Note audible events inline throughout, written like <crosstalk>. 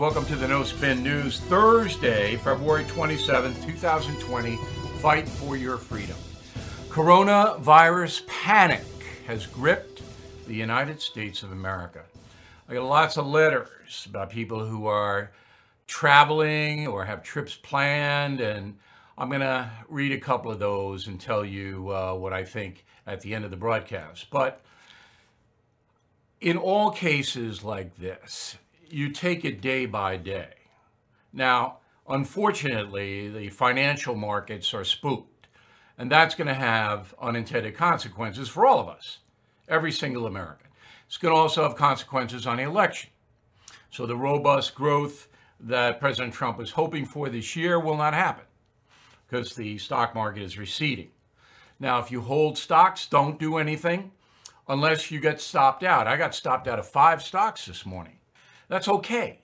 Welcome to the No Spin News, Thursday, February 27, 2020. Fight for your freedom. Coronavirus panic has gripped the United States of America. I got lots of letters about people who are traveling or have trips planned, and I'm going to read a couple of those and tell you uh, what I think at the end of the broadcast. But in all cases like this, you take it day by day. Now, unfortunately, the financial markets are spooked, and that's going to have unintended consequences for all of us, every single American. It's going to also have consequences on the election. So, the robust growth that President Trump was hoping for this year will not happen because the stock market is receding. Now, if you hold stocks, don't do anything unless you get stopped out. I got stopped out of five stocks this morning. That's okay.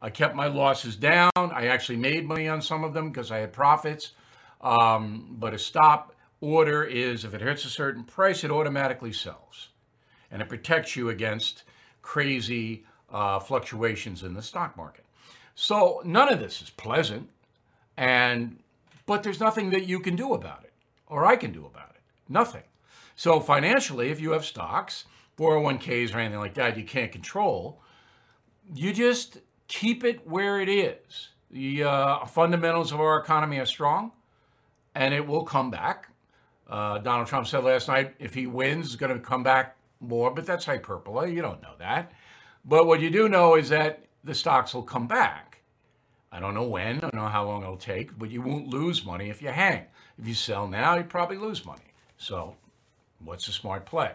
I kept my losses down. I actually made money on some of them because I had profits. Um, but a stop order is if it hits a certain price, it automatically sells. And it protects you against crazy uh, fluctuations in the stock market. So none of this is pleasant. And but there's nothing that you can do about it, or I can do about it. Nothing. So financially, if you have stocks, 401ks or anything like that, you can't control you just keep it where it is. The uh, fundamentals of our economy are strong, and it will come back. Uh, Donald Trump said last night if he wins, it's going to come back more, but that's hyperbole. You don't know that. But what you do know is that the stocks will come back. I don't know when, I don't know how long it'll take, but you won't lose money if you hang. If you sell now, you probably lose money. So, what's a smart play?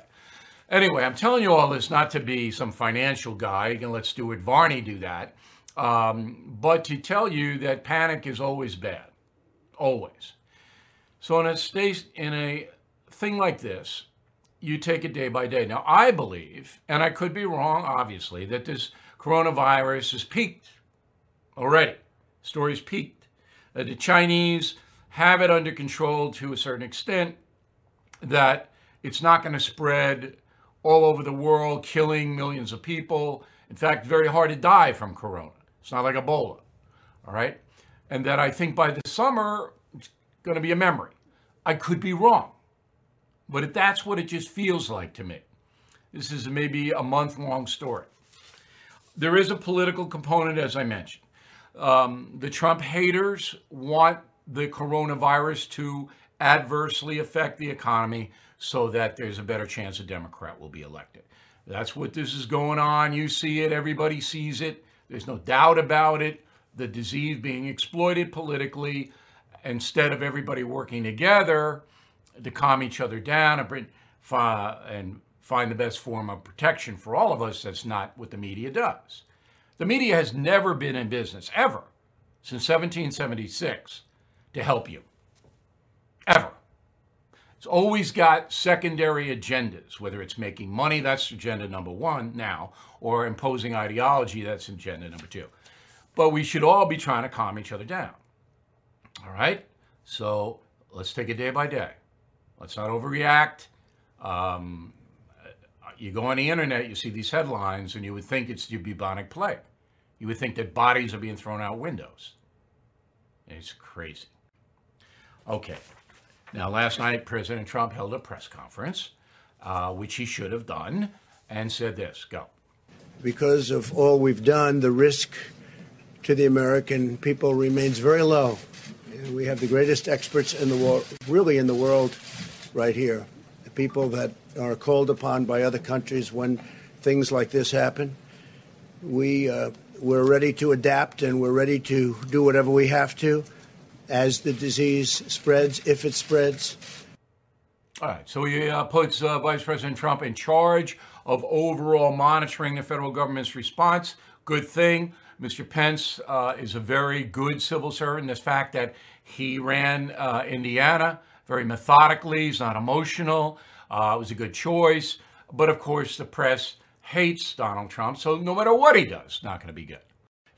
Anyway, I'm telling you all this not to be some financial guy, and let Stuart Varney do that, um, but to tell you that panic is always bad, always. So in a state, in a thing like this, you take it day by day. Now, I believe, and I could be wrong, obviously, that this coronavirus has peaked already. Stories peaked. That the Chinese have it under control to a certain extent. That it's not going to spread all over the world, killing millions of people. In fact, very hard to die from corona. It's not like Ebola, all right? And that I think by the summer, it's going to be a memory. I could be wrong, but that's what it just feels like to me. This is maybe a month long story. There is a political component, as I mentioned. Um, the Trump haters want the coronavirus to adversely affect the economy so that there's a better chance a Democrat will be elected. That's what this is going on. You see it, everybody sees it. There's no doubt about it. The disease being exploited politically instead of everybody working together to calm each other down and, find the best form of protection for all of us. That's not what the media does. The media has never been in business, ever, since 1776, to help you. Ever. It's always got secondary agendas, whether it's making money, that's agenda number one now, or imposing ideology, that's agenda number two. But we should all be trying to calm each other down. All right? So let's take it day by day. Let's not overreact. Um, you go on the internet, you see these headlines, and you would think it's the bubonic plague. You would think that bodies are being thrown out windows. It's crazy. Okay, now, last night, President Trump held a press conference, uh, which he should have done, and said this go. Because of all we've done, the risk to the American people remains very low. We have the greatest experts in the world, really in the world, right here. The people that are called upon by other countries when things like this happen. We, uh, we're ready to adapt and we're ready to do whatever we have to as the disease spreads, if it spreads. All right. So he uh, puts uh, Vice President Trump in charge of overall monitoring the federal government's response. Good thing. Mr. Pence uh, is a very good civil servant. The fact that he ran uh, Indiana very methodically, he's not emotional. Uh, it was a good choice. But of course, the press hates Donald Trump. So no matter what he does, not going to be good.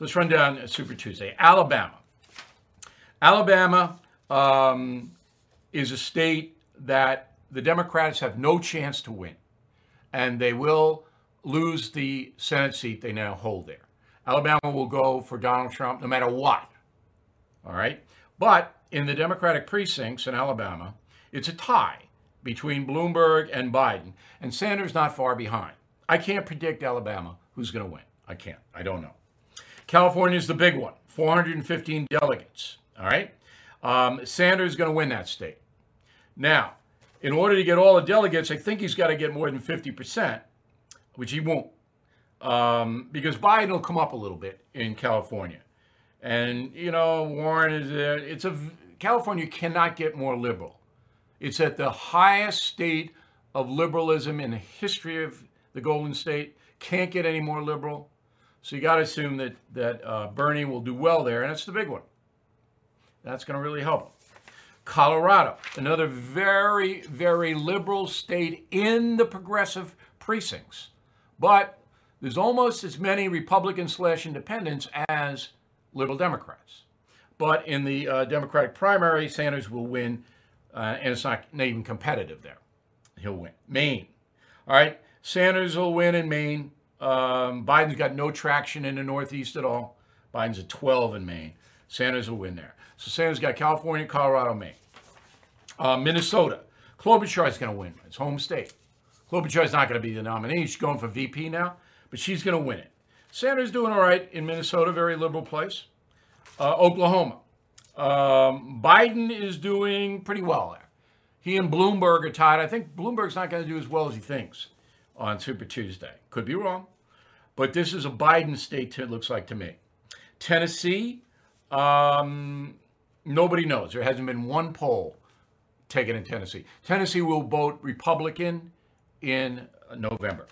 let's run down Super Tuesday. Alabama. Alabama um, is a state that the Democrats have no chance to win, and they will lose the Senate seat they now hold there. Alabama will go for Donald Trump no matter what. All right? But in the Democratic precincts in Alabama, it's a tie between Bloomberg and Biden, and Sanders not far behind. I can't predict Alabama who's going to win. I can't. I don't know. California is the big one 415 delegates. All right? Um, Sanders is going to win that state. Now, in order to get all the delegates, I think he's got to get more than 50%, which he won't. Um, because Biden will come up a little bit in California. And, you know, Warren is there. It's a, California cannot get more liberal. It's at the highest state of liberalism in the history of the Golden State. Can't get any more liberal. So you got to assume that that uh, Bernie will do well there, and it's the big one. That's going to really help. Colorado, another very, very liberal state in the progressive precincts, but there's almost as many Republican slash independents as liberal Democrats. But in the uh, Democratic primary, Sanders will win, uh, and it's not, not even competitive there. He'll win. Maine. All right. Sanders will win in Maine. Um, Biden's got no traction in the Northeast at all. Biden's at 12 in Maine. Sanders will win there. So Sanders got California, Colorado, Maine. Uh, Minnesota. Klobuchar is going to win. It's home state. Klobuchar is not going to be the nominee. She's going for VP now, but she's going to win it. Sanders doing all right in Minnesota, very liberal place. Uh, Oklahoma. Um, Biden is doing pretty well there. He and Bloomberg are tied. I think Bloomberg's not going to do as well as he thinks on Super Tuesday. Could be wrong, but this is a Biden state. It looks like to me. Tennessee. Um, nobody knows. There hasn't been one poll taken in Tennessee. Tennessee will vote Republican in November.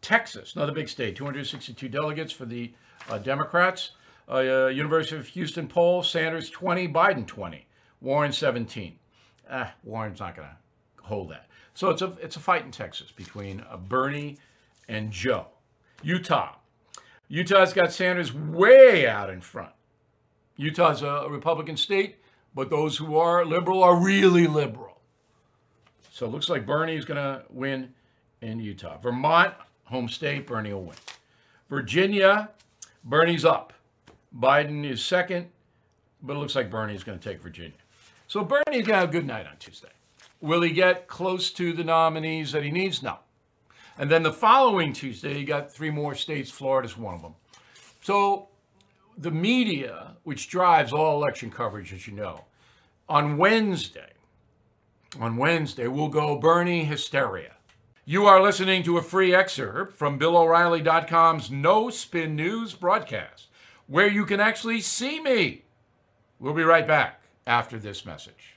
Texas, another big state, 262 delegates for the uh, Democrats. Uh, University of Houston poll, Sanders 20, Biden 20, Warren 17. Ah, Warren's not going to hold that. So it's a it's a fight in Texas between uh, Bernie and Joe. Utah, Utah's got Sanders way out in front. Utah's a Republican state, but those who are liberal are really liberal. So it looks like Bernie is going to win in Utah. Vermont, home state, Bernie will win. Virginia, Bernie's up. Biden is second, but it looks like Bernie is going to take Virginia. So Bernie's going to have a good night on Tuesday. Will he get close to the nominees that he needs? No. And then the following Tuesday, you got three more states. Florida's one of them. So the media, which drives all election coverage, as you know, on Wednesday, on Wednesday, we'll go Bernie hysteria. You are listening to a free excerpt from BillO'Reilly.com's No Spin News broadcast, where you can actually see me. We'll be right back after this message.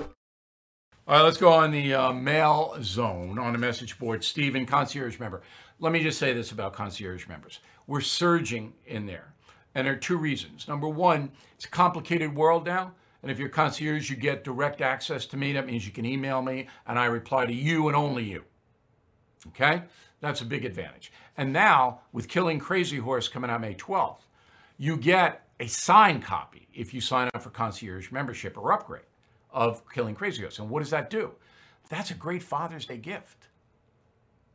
All right, let's go on the uh, mail zone on the message board. Stephen, concierge member. Let me just say this about concierge members. We're surging in there. And there are two reasons. Number one, it's a complicated world now. And if you're concierge, you get direct access to me. That means you can email me and I reply to you and only you. Okay? That's a big advantage. And now, with Killing Crazy Horse coming out May 12th, you get a signed copy if you sign up for concierge membership or upgrade of Killing Crazy Horse. And what does that do? That's a great Father's Day gift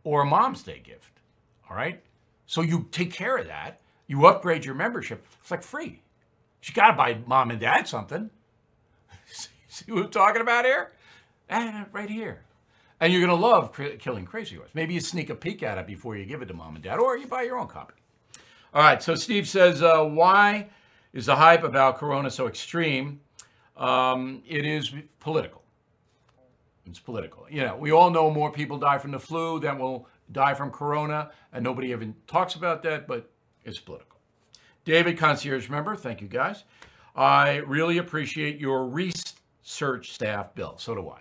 or a Mom's Day gift. All right? So you take care of that. You upgrade your membership. It's like free. You got to buy mom and dad something. <laughs> See what I'm talking about here? And right here. And you're going to love Killing Crazy Horse. Maybe you sneak a peek at it before you give it to mom and dad, or you buy your own copy. All right, so Steve says, uh, why is the hype about Corona so extreme? Um, it is political. It's political. You know, we all know more people die from the flu than will die from Corona, and nobody even talks about that, but it's political. David, concierge member, thank you guys. I really appreciate your research staff, Bill. So do I.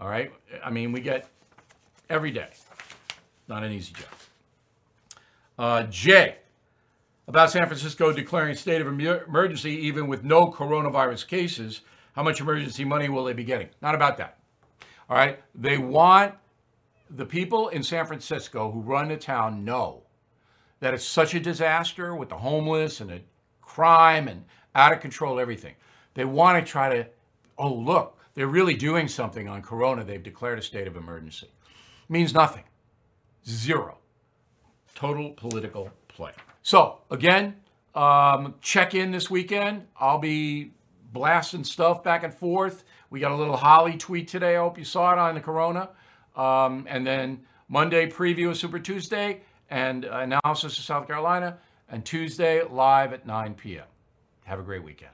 All right. I mean, we get every day. Not an easy job. Uh, Jay, about San Francisco declaring state of emergency even with no coronavirus cases. How much emergency money will they be getting? Not about that. All right. They want the people in San Francisco who run the town know that it's such a disaster with the homeless and the crime and out of control everything. They want to try to, oh, look, they're really doing something on Corona. They've declared a state of emergency. means nothing. Zero. Total political play. So, again, um, check in this weekend. I'll be blasting stuff back and forth. We got a little Holly tweet today. I hope you saw it on the Corona. Um, and then Monday, preview of Super Tuesday and analysis of South Carolina. And Tuesday, live at 9 p.m. Have a great weekend.